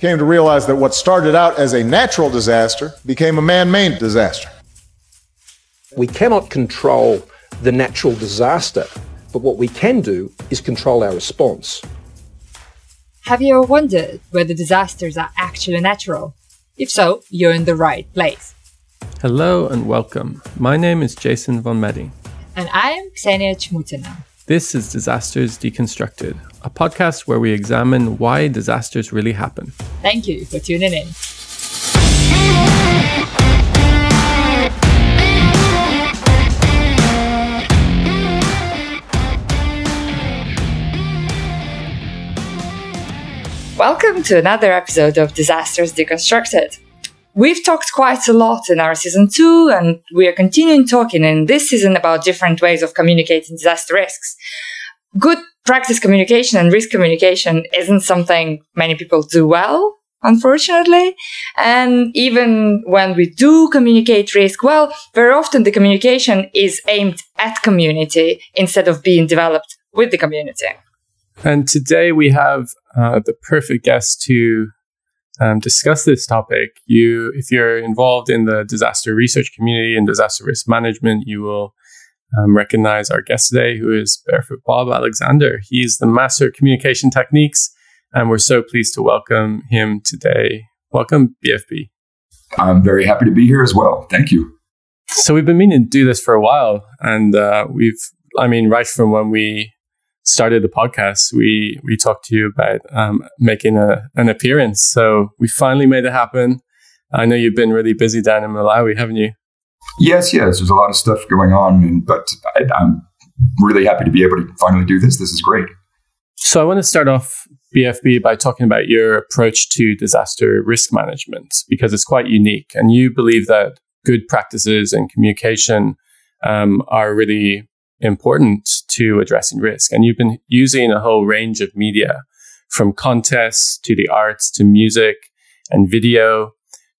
came to realize that what started out as a natural disaster became a man made disaster. We cannot control the natural disaster, but what we can do is control our response. Have you ever wondered whether disasters are actually natural? If so, you're in the right place. Hello and welcome. My name is Jason von Meding. And I am Ksenia Chmutina. This is Disasters Deconstructed, a podcast where we examine why disasters really happen. Thank you for tuning in. Welcome to another episode of Disasters Deconstructed. We've talked quite a lot in our season two, and we are continuing talking in this season about different ways of communicating disaster risks. Good practice communication and risk communication isn't something many people do well, unfortunately. And even when we do communicate risk well, very often the communication is aimed at community instead of being developed with the community. And today we have uh, the perfect guest to um, discuss this topic. You, if you're involved in the disaster research community and disaster risk management, you will um, recognize our guest today, who is Barefoot Bob Alexander. He's the master of communication techniques, and we're so pleased to welcome him today. Welcome, BFB. I'm very happy to be here as well. Thank you. So we've been meaning to do this for a while, and uh, we've, I mean, right from when we started the podcast, we we talked to you about um, making a, an appearance. So we finally made it happen. I know you've been really busy down in Malawi, haven't you? Yes, yes. There's a lot of stuff going on, but I, I'm really happy to be able to finally do this. This is great. So I want to start off BFB by talking about your approach to disaster risk management because it's quite unique, and you believe that good practices and communication um, are really important to addressing risk. And you've been using a whole range of media from contests to the arts to music and video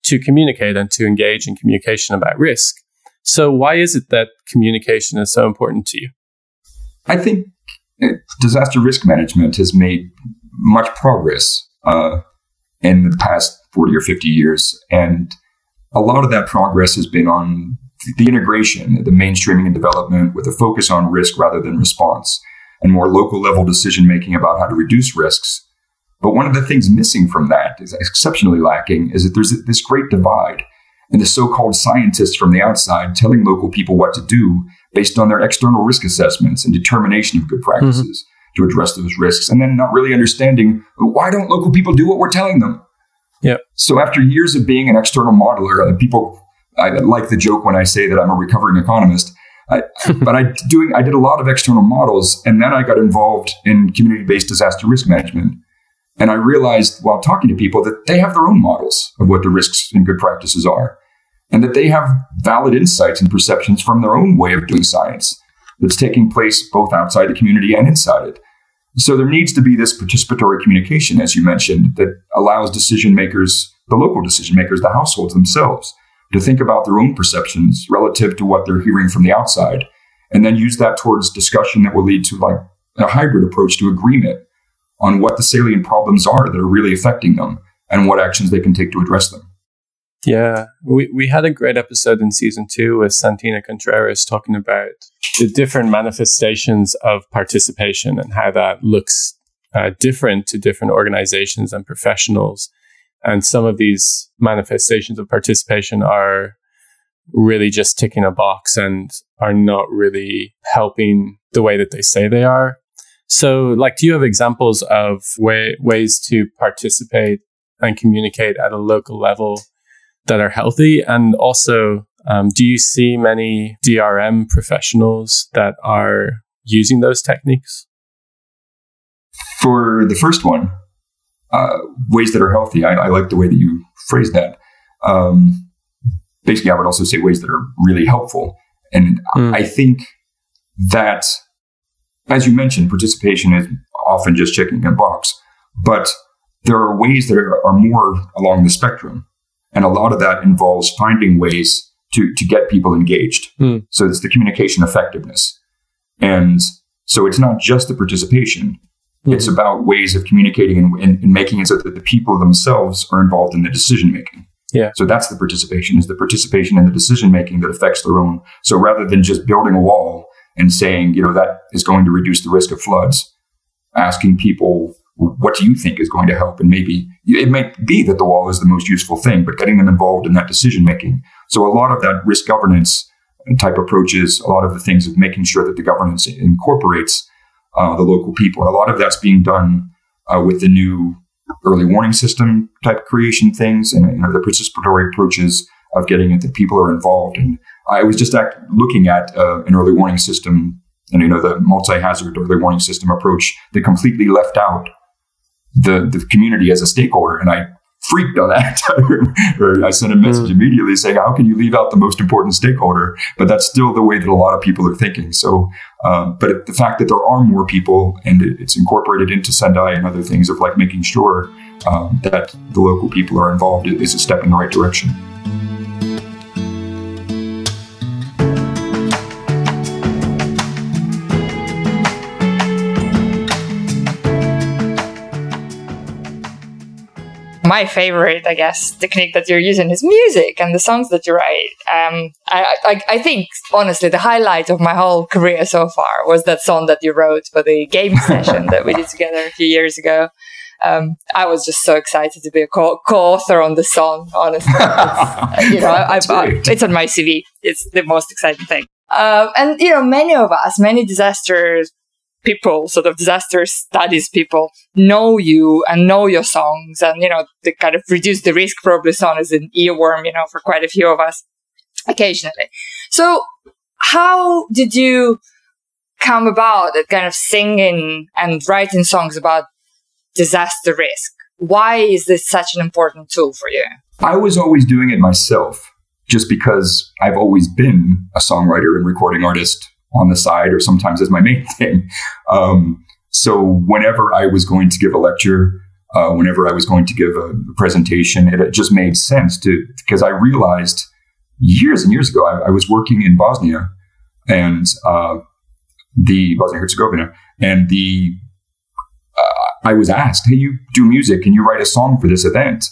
to communicate and to engage in communication about risk. So, why is it that communication is so important to you? I think uh, disaster risk management has made much progress uh, in the past 40 or 50 years. And a lot of that progress has been on the integration, the mainstreaming and development with a focus on risk rather than response, and more local level decision making about how to reduce risks. But one of the things missing from that is exceptionally lacking is that there's this great divide and the so-called scientists from the outside telling local people what to do based on their external risk assessments and determination of good practices mm-hmm. to address those risks and then not really understanding why don't local people do what we're telling them yeah so after years of being an external modeler people I like the joke when I say that I'm a recovering economist. I, but I doing I did a lot of external models, and then I got involved in community-based disaster risk management. And I realized while talking to people that they have their own models of what the risks and good practices are, and that they have valid insights and perceptions from their own way of doing science that's taking place both outside the community and inside it. So there needs to be this participatory communication, as you mentioned, that allows decision makers, the local decision makers, the households themselves, to think about their own perceptions relative to what they're hearing from the outside, and then use that towards discussion that will lead to like a hybrid approach to agreement on what the salient problems are that are really affecting them and what actions they can take to address them. Yeah, we, we had a great episode in season two with Santina Contreras talking about the different manifestations of participation and how that looks uh, different to different organizations and professionals. And some of these manifestations of participation are really just ticking a box and are not really helping the way that they say they are. So, like, do you have examples of way, ways to participate and communicate at a local level that are healthy? And also, um, do you see many DRM professionals that are using those techniques? For the first one, uh, ways that are healthy. I, I, like the way that you phrase that. Um, basically, I would also say ways that are really helpful. And mm. I think that, as you mentioned, participation is often just checking a box, but there are ways that are, are more along the spectrum. And a lot of that involves finding ways to, to get people engaged. Mm. So it's the communication effectiveness. And so it's not just the participation, Mm-hmm. It's about ways of communicating and, and, and, making it so that the people themselves are involved in the decision making. Yeah. So that's the participation is the participation in the decision making that affects their own. So rather than just building a wall and saying, you know, that is going to reduce the risk of floods, asking people, what do you think is going to help? And maybe it might be that the wall is the most useful thing, but getting them involved in that decision making. So a lot of that risk governance type approaches, a lot of the things of making sure that the governance incorporates uh, the local people. And a lot of that's being done uh, with the new early warning system type creation things and you know, the participatory approaches of getting it that people are involved. And I was just act- looking at uh, an early warning system and you know the multi-hazard early warning system approach that completely left out the the community as a stakeholder. And I freaked on that. I sent a message mm. immediately saying, "How can you leave out the most important stakeholder?" But that's still the way that a lot of people are thinking. So, um, but the fact that there are more people and it's incorporated into Sendai and other things of like making sure um, that the local people are involved is a step in the right direction. My favorite, I guess, technique that you're using is music and the songs that you write. Um, I, I, I think honestly, the highlight of my whole career so far was that song that you wrote for the game session that we did together a few years ago. Um, I was just so excited to be a co- author on the song. Honestly, you know, I, it's on my CV. It's the most exciting thing. Um, and you know, many of us, many disasters people, sort of disaster studies people, know you and know your songs, and you know, they kind of reduce the risk. Probably song is an earworm, you know, for quite a few of us occasionally. So, how did you come about at kind of singing and writing songs about disaster risk? Why is this such an important tool for you? I was always doing it myself just because I've always been a songwriter and recording artist on the side or sometimes as my main thing. Um, so whenever I was going to give a lecture, uh, whenever I was going to give a presentation, it, it just made sense to because I realized years and years ago I, I was working in Bosnia and uh, the Bosnia Herzegovina and the uh, I was asked, "Hey, you do music? Can you write a song for this event?"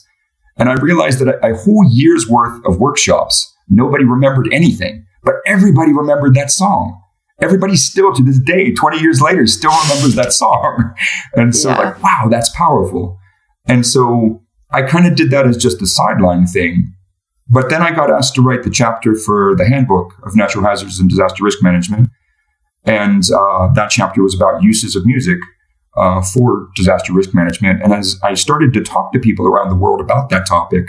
And I realized that a, a whole year's worth of workshops, nobody remembered anything, but everybody remembered that song everybody still to this day, 20 years later, still remembers that song. And so, yeah. like, wow, that's powerful. And so I kind of did that as just a sideline thing. But then I got asked to write the chapter for the handbook of natural hazards and disaster risk management. And uh, that chapter was about uses of music uh, for disaster risk management. And as I started to talk to people around the world about that topic,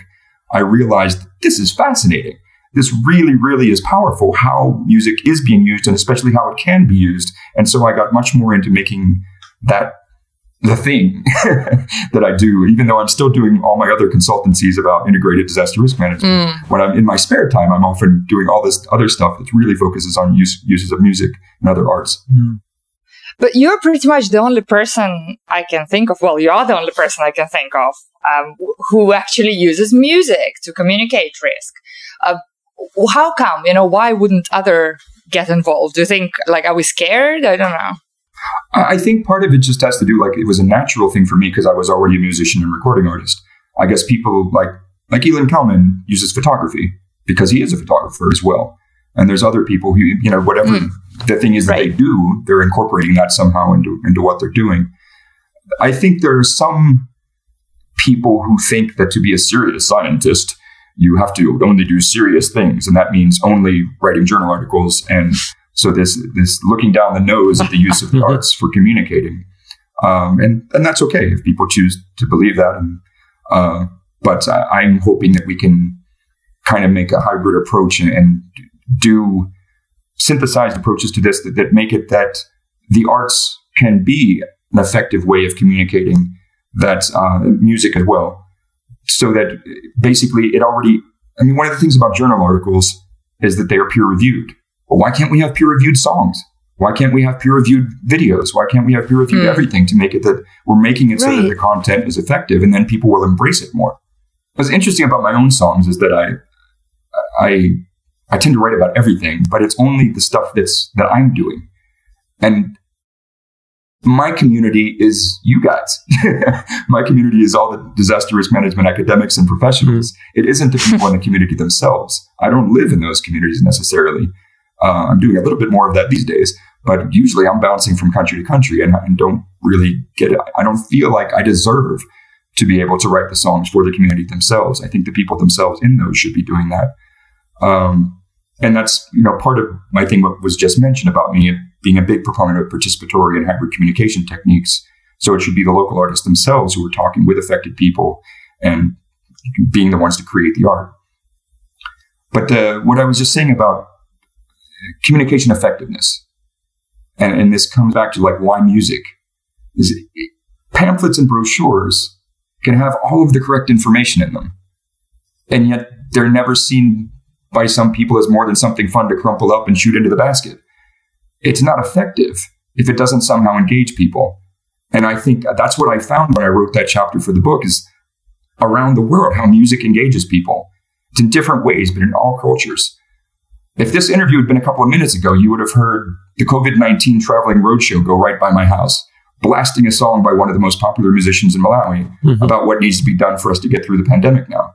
I realized this is fascinating this really, really is powerful how music is being used and especially how it can be used. And so I got much more into making that the thing that I do, even though I'm still doing all my other consultancies about integrated disaster risk management. Mm. When I'm in my spare time, I'm often doing all this other stuff that really focuses on use, uses of music and other arts. Mm. But you're pretty much the only person I can think of. Well, you are the only person I can think of um, who actually uses music to communicate risk. Uh, how come? You know, why wouldn't other get involved? Do you think like are we scared? I don't know. I think part of it just has to do like it was a natural thing for me because I was already a musician and recording artist. I guess people like like Ilan Kelman uses photography because he is a photographer as well. And there's other people who, you know, whatever mm. the thing is that right. they do, they're incorporating that somehow into, into what they're doing. I think there are some people who think that to be a serious scientist, you have to only do serious things, and that means only writing journal articles. And so this this looking down the nose at the use of the arts for communicating, um, and and that's okay if people choose to believe that. And uh, but I, am hoping that we can kind of make a hybrid approach and, and do synthesized approaches to this that, that make it that the arts can be an effective way of communicating that uh, music as well so that basically it already, I mean, one of the things about journal articles is that they are peer reviewed. But why can't we have peer reviewed songs? Why can't we have peer reviewed videos? Why can't we have peer reviewed mm. everything to make it that we're making it right. so that the content is effective and then people will embrace it more? What's interesting about my own songs is that I, I, I tend to write about everything, but it's only the stuff that's that I'm doing. And my community is you guys. my community is all the disaster risk management academics and professionals. Mm-hmm. It isn't the people in the community themselves. I don't live in those communities necessarily. Uh, I'm doing a little bit more of that these days, but usually I'm bouncing from country to country and, and don't really get it. I don't feel like I deserve to be able to write the songs for the community themselves. I think the people themselves in those should be doing that. Um, and that's you know part of my thing what was just mentioned about me being a big proponent of participatory and hybrid communication techniques. So it should be the local artists themselves who are talking with affected people and being the ones to create the art. But the, what I was just saying about communication effectiveness, and, and this comes back to like why music, is pamphlets and brochures can have all of the correct information in them, and yet they're never seen by some people as more than something fun to crumple up and shoot into the basket it's not effective if it doesn't somehow engage people. And I think that's what I found when I wrote that chapter for the book is around the world, how music engages people. It's in different ways, but in all cultures. If this interview had been a couple of minutes ago, you would have heard the COVID 19 traveling roadshow go right by my house, blasting a song by one of the most popular musicians in Malawi mm-hmm. about what needs to be done for us to get through the pandemic now.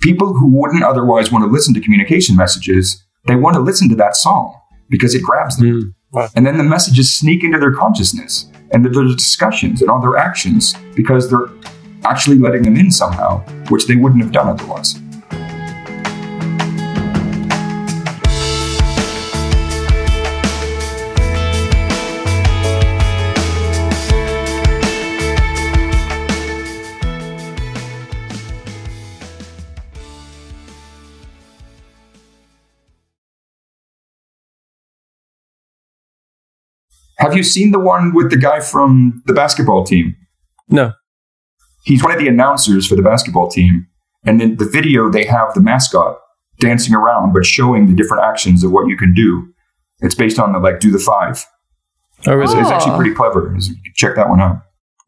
People who wouldn't otherwise want to listen to communication messages, they want to listen to that song because it grabs them. Mm. Wow. And then the messages sneak into their consciousness and their discussions and all their actions because they're actually letting them in somehow, which they wouldn't have done otherwise. Have you seen the one with the guy from the basketball team? No. He's one of the announcers for the basketball team. And in the video, they have the mascot dancing around, but showing the different actions of what you can do. It's based on the like do the five. Oh, is It's actually oh. pretty clever. Check that one out.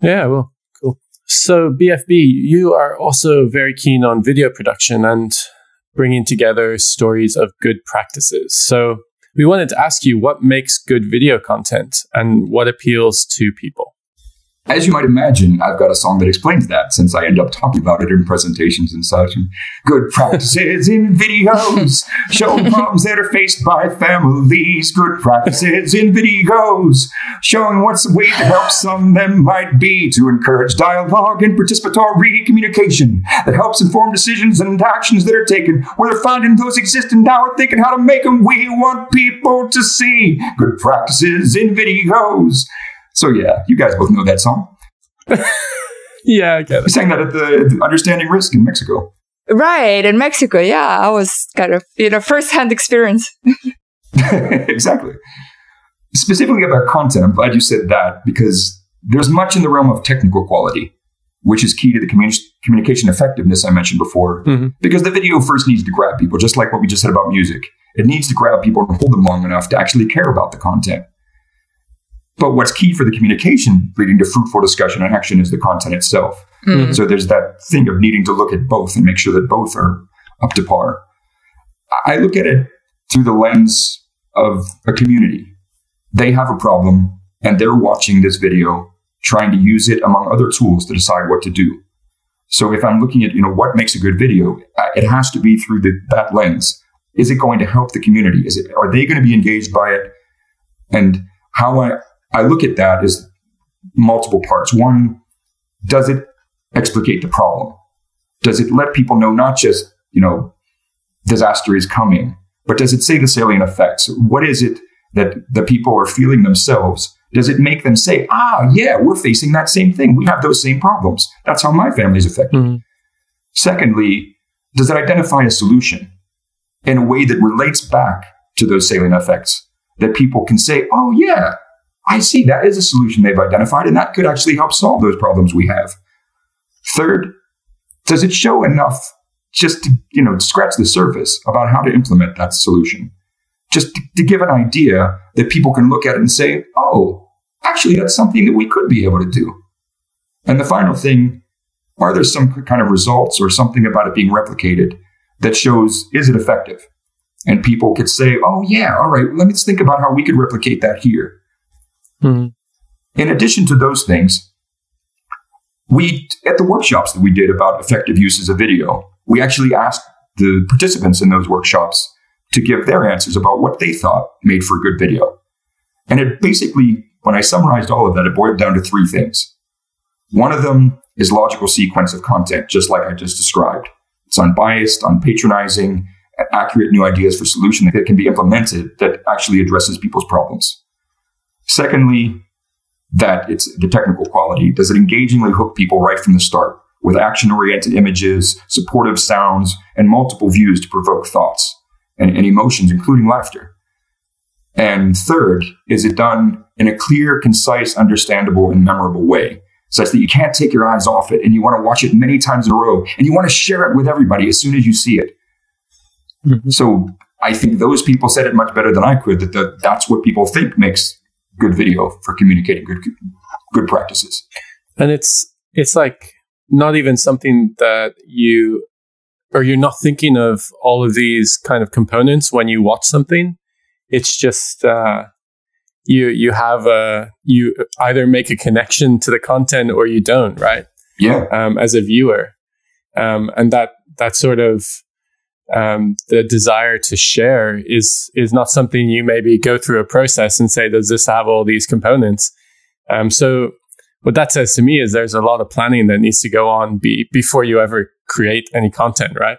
Yeah, well, cool. So BFB, you are also very keen on video production and bringing together stories of good practices. So we wanted to ask you what makes good video content and what appeals to people. As you might imagine, I've got a song that explains that since I end up talking about it in presentations and such. And good practices in videos, show problems that are faced by families. Good practices in videos, showing what's a way to help some them might be to encourage dialogue and participatory communication that helps inform decisions and actions that are taken. Where they're finding those exist and now we're thinking how to make them we want people to see. Good practices in videos. So yeah, you guys both know that song. yeah, I get it. We sang that at the Understanding Risk in Mexico. Right, in Mexico, yeah. I was kind of, you know, first-hand experience. exactly. Specifically about content, I'm glad you said that because there's much in the realm of technical quality, which is key to the communi- communication effectiveness I mentioned before. Mm-hmm. Because the video first needs to grab people, just like what we just said about music. It needs to grab people and hold them long enough to actually care about the content. But what's key for the communication leading to fruitful discussion and action is the content itself. Mm. So there's that thing of needing to look at both and make sure that both are up to par. I look at it through the lens of a community. They have a problem and they're watching this video, trying to use it among other tools to decide what to do. So if I'm looking at, you know, what makes a good video, it has to be through the, that lens. Is it going to help the community? Is it, are they going to be engaged by it? And how I, I look at that as multiple parts. One, does it explicate the problem? Does it let people know not just, you know, disaster is coming, but does it say the salient effects? What is it that the people are feeling themselves? Does it make them say, ah, yeah, we're facing that same thing. We have those same problems. That's how my family is affected. Mm-hmm. Secondly, does it identify a solution in a way that relates back to those salient effects that people can say, oh, yeah, I see that is a solution they've identified, and that could actually help solve those problems we have. Third, does it show enough just to, you know, scratch the surface about how to implement that solution? Just to, to give an idea that people can look at it and say, oh, actually, that's something that we could be able to do. And the final thing, are there some kind of results or something about it being replicated that shows is it effective? And people could say, oh, yeah, all right, let's think about how we could replicate that here. Mm-hmm. In addition to those things, we, at the workshops that we did about effective uses of video, we actually asked the participants in those workshops to give their answers about what they thought made for a good video. And it basically, when I summarized all of that, it boiled down to three things. One of them is logical sequence of content, just like I just described. It's unbiased, unpatronizing, accurate new ideas for solution that can be implemented that actually addresses people's problems. Secondly, that it's the technical quality. Does it engagingly hook people right from the start with action oriented images, supportive sounds, and multiple views to provoke thoughts and, and emotions, including laughter? And third, is it done in a clear, concise, understandable, and memorable way? Such that you can't take your eyes off it and you want to watch it many times in a row and you want to share it with everybody as soon as you see it. Mm-hmm. So I think those people said it much better than I could that the, that's what people think makes good video for communicating good good practices. And it's it's like not even something that you or you're not thinking of all of these kind of components when you watch something. It's just uh, you you have a you either make a connection to the content or you don't, right? Yeah. Um, as a viewer, um, and that that sort of um, the desire to share is is not something you maybe go through a process and say, does this have all these components? Um, so what that says to me is there's a lot of planning that needs to go on be, before you ever create any content, right?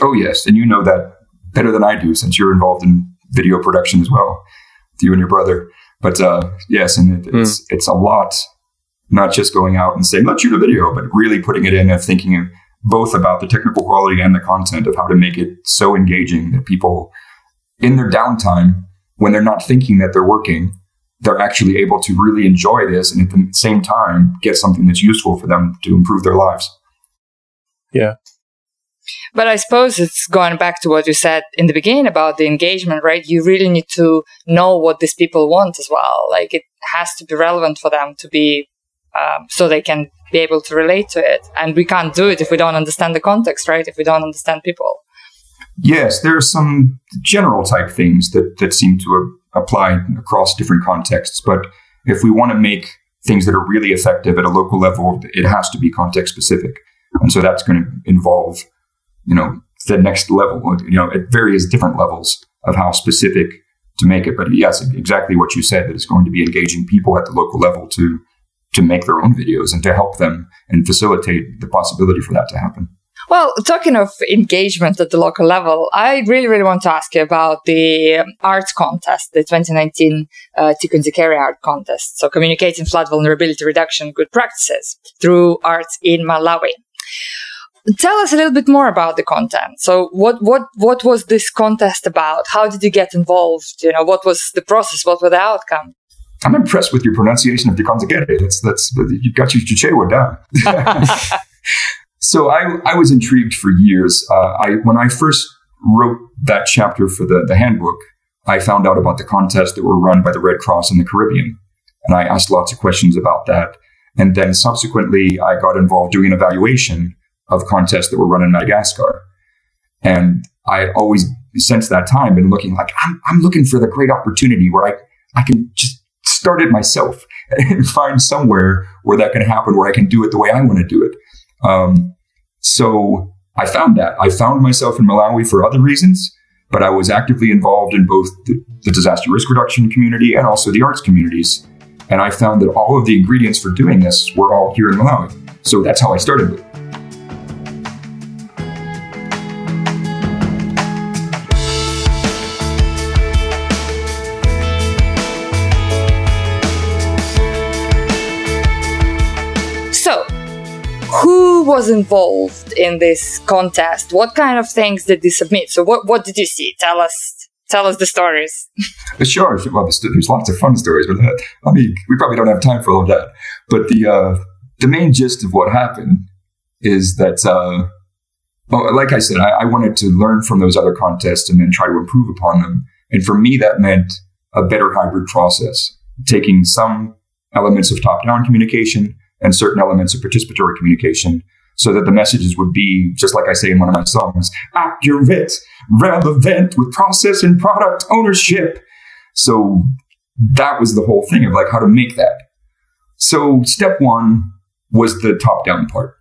Oh yes, and you know that better than I do since you're involved in video production as well, you and your brother. But uh, yes, and it, it's mm. it's a lot, not just going out and saying let's shoot a video, but really putting it in and thinking both about the technical quality and the content of how to make it so engaging that people in their downtime when they're not thinking that they're working they're actually able to really enjoy this and at the same time get something that's useful for them to improve their lives yeah but I suppose it's going back to what you said in the beginning about the engagement, right? You really need to know what these people want as well. Like it has to be relevant for them to be, um, so they can be able to relate to it. And we can't do it if we don't understand the context, right? If we don't understand people. Yes, there are some general type things that, that seem to apply across different contexts. But if we want to make things that are really effective at a local level, it has to be context specific. And so that's going to involve, you know, the next level, you know, at various different levels of how specific to make it. But yes, exactly what you said, that it's going to be engaging people at the local level to to make their own videos and to help them and facilitate the possibility for that to happen. Well, talking of engagement at the local level, I really, really want to ask you about the arts contest, the 2019 uh, Tikundikeri Art Contest. So, communicating flood vulnerability reduction good practices through arts in Malawi. Tell us a little bit more about the content. So, what what what was this contest about? How did you get involved? You know, what was the process? What were the outcome? I'm impressed with your pronunciation of Tikundikeri. That's that's you got your Chichewa down. so I I was intrigued for years. Uh, I when I first wrote that chapter for the the handbook, I found out about the contests that were run by the Red Cross in the Caribbean, and I asked lots of questions about that. And then subsequently, I got involved doing an evaluation of contests that were run in Madagascar. And I had always, since that time, been looking like I'm, I'm looking for the great opportunity where I, I can just start it myself and find somewhere where that can happen, where I can do it the way I want to do it. Um, so I found that. I found myself in Malawi for other reasons, but I was actively involved in both the, the disaster risk reduction community and also the arts communities. And I found that all of the ingredients for doing this were all here in Malawi. So that's how I started it. Was involved in this contest? What kind of things did they submit? So what, what did you see? Tell us tell us the stories. sure. Well, there's lots of fun stories, but uh, I mean, we probably don't have time for all of that. But the uh, the main gist of what happened is that, uh, well, like I said, I, I, wanted to learn from those other contests and then try to improve upon them. And for me, that meant a better hybrid process, taking some elements of top down communication and certain elements of participatory communication so that the messages would be, just like I say in one of my songs, accurate, relevant with process and product ownership. So that was the whole thing of like how to make that. So step one was the top down part,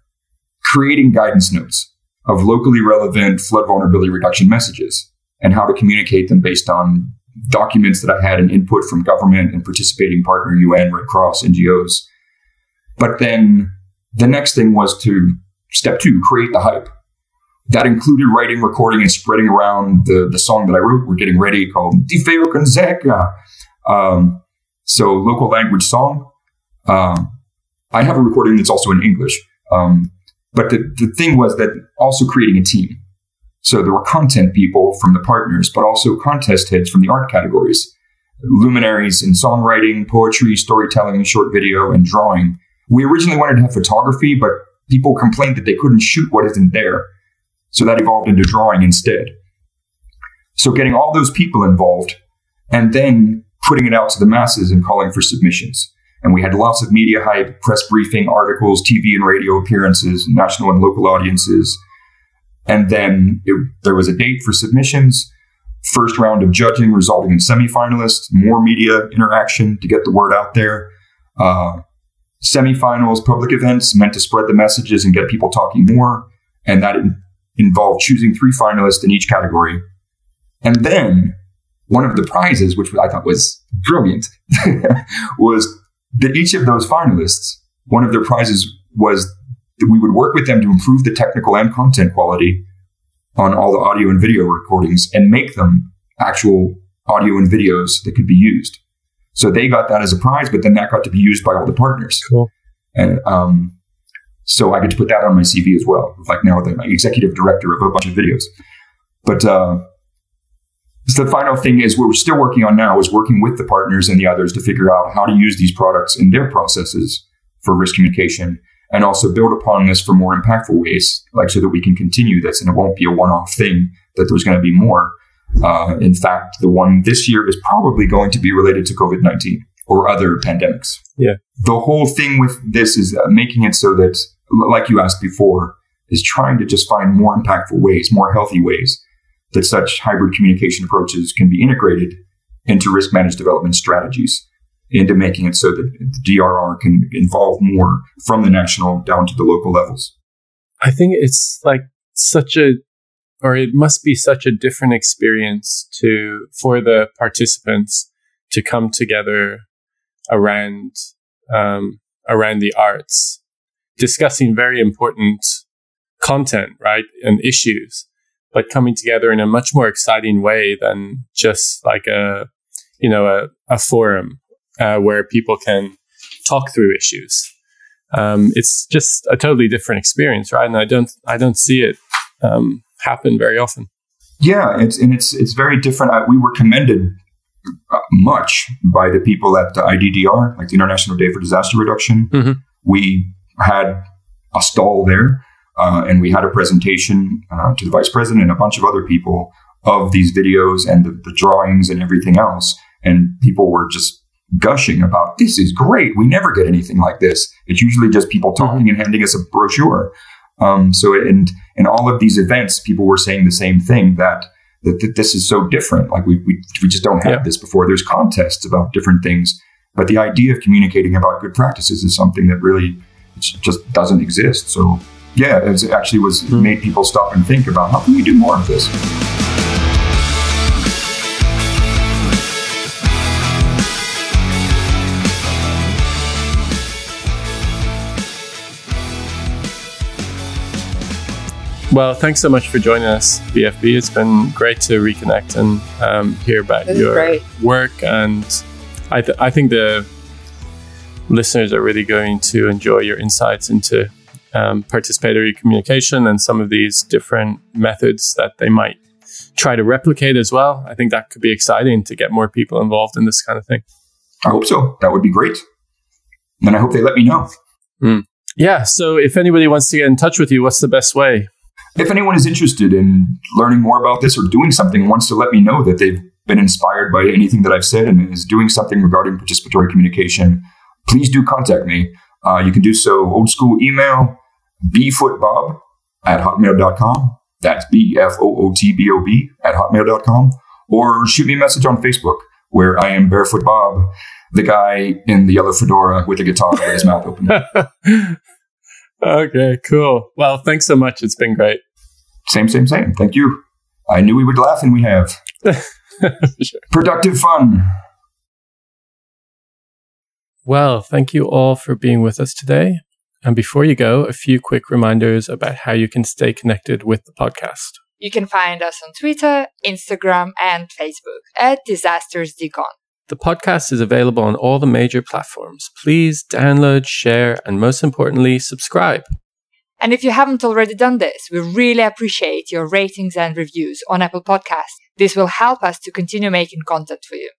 creating guidance notes of locally relevant flood vulnerability reduction messages and how to communicate them based on documents that I had and input from government and participating partner UN, Red Cross, NGOs. But then the next thing was to step two, create the hype. That included writing, recording, and spreading around the, the song that I wrote. We're getting ready called Die Zeka. Um, so local language song. Um, I have a recording that's also in English. Um, but the, the thing was that also creating a team. So there were content people from the partners, but also contest heads from the art categories, luminaries in songwriting, poetry, storytelling, short video, and drawing. We originally wanted to have photography, but people complained that they couldn't shoot what isn't there. So that evolved into drawing instead. So getting all those people involved and then putting it out to the masses and calling for submissions. And we had lots of media hype, press briefing, articles, TV and radio appearances, national and local audiences. And then it, there was a date for submissions, first round of judging resulting in semifinalists, more media interaction to get the word out there. Uh, semifinals, public events meant to spread the messages and get people talking more. And that involved choosing three finalists in each category. And then one of the prizes, which I thought was brilliant, was that each of those finalists, one of their prizes was that we would work with them to improve the technical and content quality on all the audio and video recordings and make them actual audio and videos that could be used. So they got that as a prize, but then that got to be used by all the partners. Cool. And um, so I get to put that on my CV as well, like now the executive director of a bunch of videos. But uh, the final thing is we're still working on now is working with the partners and the others to figure out how to use these products in their processes for risk communication and also build upon this for more impactful ways, like so that we can continue this and it won't be a one-off thing, that there's going to be more. Uh, in fact, the one this year is probably going to be related to COVID-19 or other pandemics. Yeah. The whole thing with this is uh, making it so that, like you asked before, is trying to just find more impactful ways, more healthy ways that such hybrid communication approaches can be integrated into risk managed development strategies, into making it so that the DRR can involve more from the national down to the local levels. I think it's like such a, or it must be such a different experience to, for the participants to come together around, um, around the arts, discussing very important content, right? And issues but coming together in a much more exciting way than just like a, you know, a, a forum uh, where people can talk through issues. Um, it's just a totally different experience, right? And I don't, I don't see it um, happen very often. Yeah, it's and it's it's very different. We were commended uh, much by the people at the IDDR, like the International Day for Disaster Reduction. Mm-hmm. We had a stall there uh, and we had a presentation uh, to the vice president and a bunch of other people of these videos and the, the, drawings and everything else. And people were just gushing about this is great. We never get anything like this. It's usually just people mm-hmm. talking and handing us a brochure. Um, so, and in all of these events, people were saying the same thing that that, that this is so different. Like we, we, we just don't have yeah. this before. There's contests about different things, but the idea of communicating about good practices is something that really just doesn't exist. So yeah, it actually was mm-hmm. made people stop and think about how can we do more of this. Well, thanks so much for joining us, BFB. It's been great to reconnect and um, hear about your work. And I, th- I think the listeners are really going to enjoy your insights into um, participatory communication and some of these different methods that they might try to replicate as well. I think that could be exciting to get more people involved in this kind of thing. I hope so. That would be great. And I hope they let me know. Mm. Yeah. So if anybody wants to get in touch with you, what's the best way? If anyone is interested in learning more about this or doing something wants to let me know that they've been inspired by anything that I've said and is doing something regarding participatory communication, please do contact me. Uh, you can do so old school email, bfootbob at hotmail.com. That's B F O O T B O B at hotmail.com. Or shoot me a message on Facebook. where I am Barefoot Bob, the guy in the yellow fedora with a guitar with his mouth open. okay, cool. Well, thanks so much. It's been great. Same, same, same. Thank you. I knew we would laugh, and we have. sure. Productive fun. Well, thank you all for being with us today. And before you go, a few quick reminders about how you can stay connected with the podcast. You can find us on Twitter, Instagram, and Facebook at Disasters Decon. The podcast is available on all the major platforms. Please download, share, and most importantly, subscribe. And if you haven't already done this, we really appreciate your ratings and reviews on Apple Podcasts. This will help us to continue making content for you.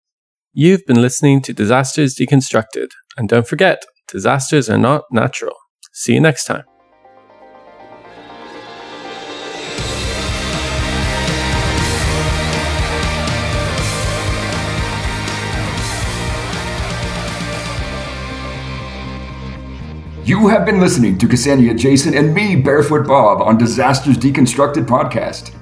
You've been listening to Disasters Deconstructed. And don't forget, disasters are not natural. See you next time. You have been listening to Cassandra Jason and me, Barefoot Bob, on Disasters Deconstructed podcast.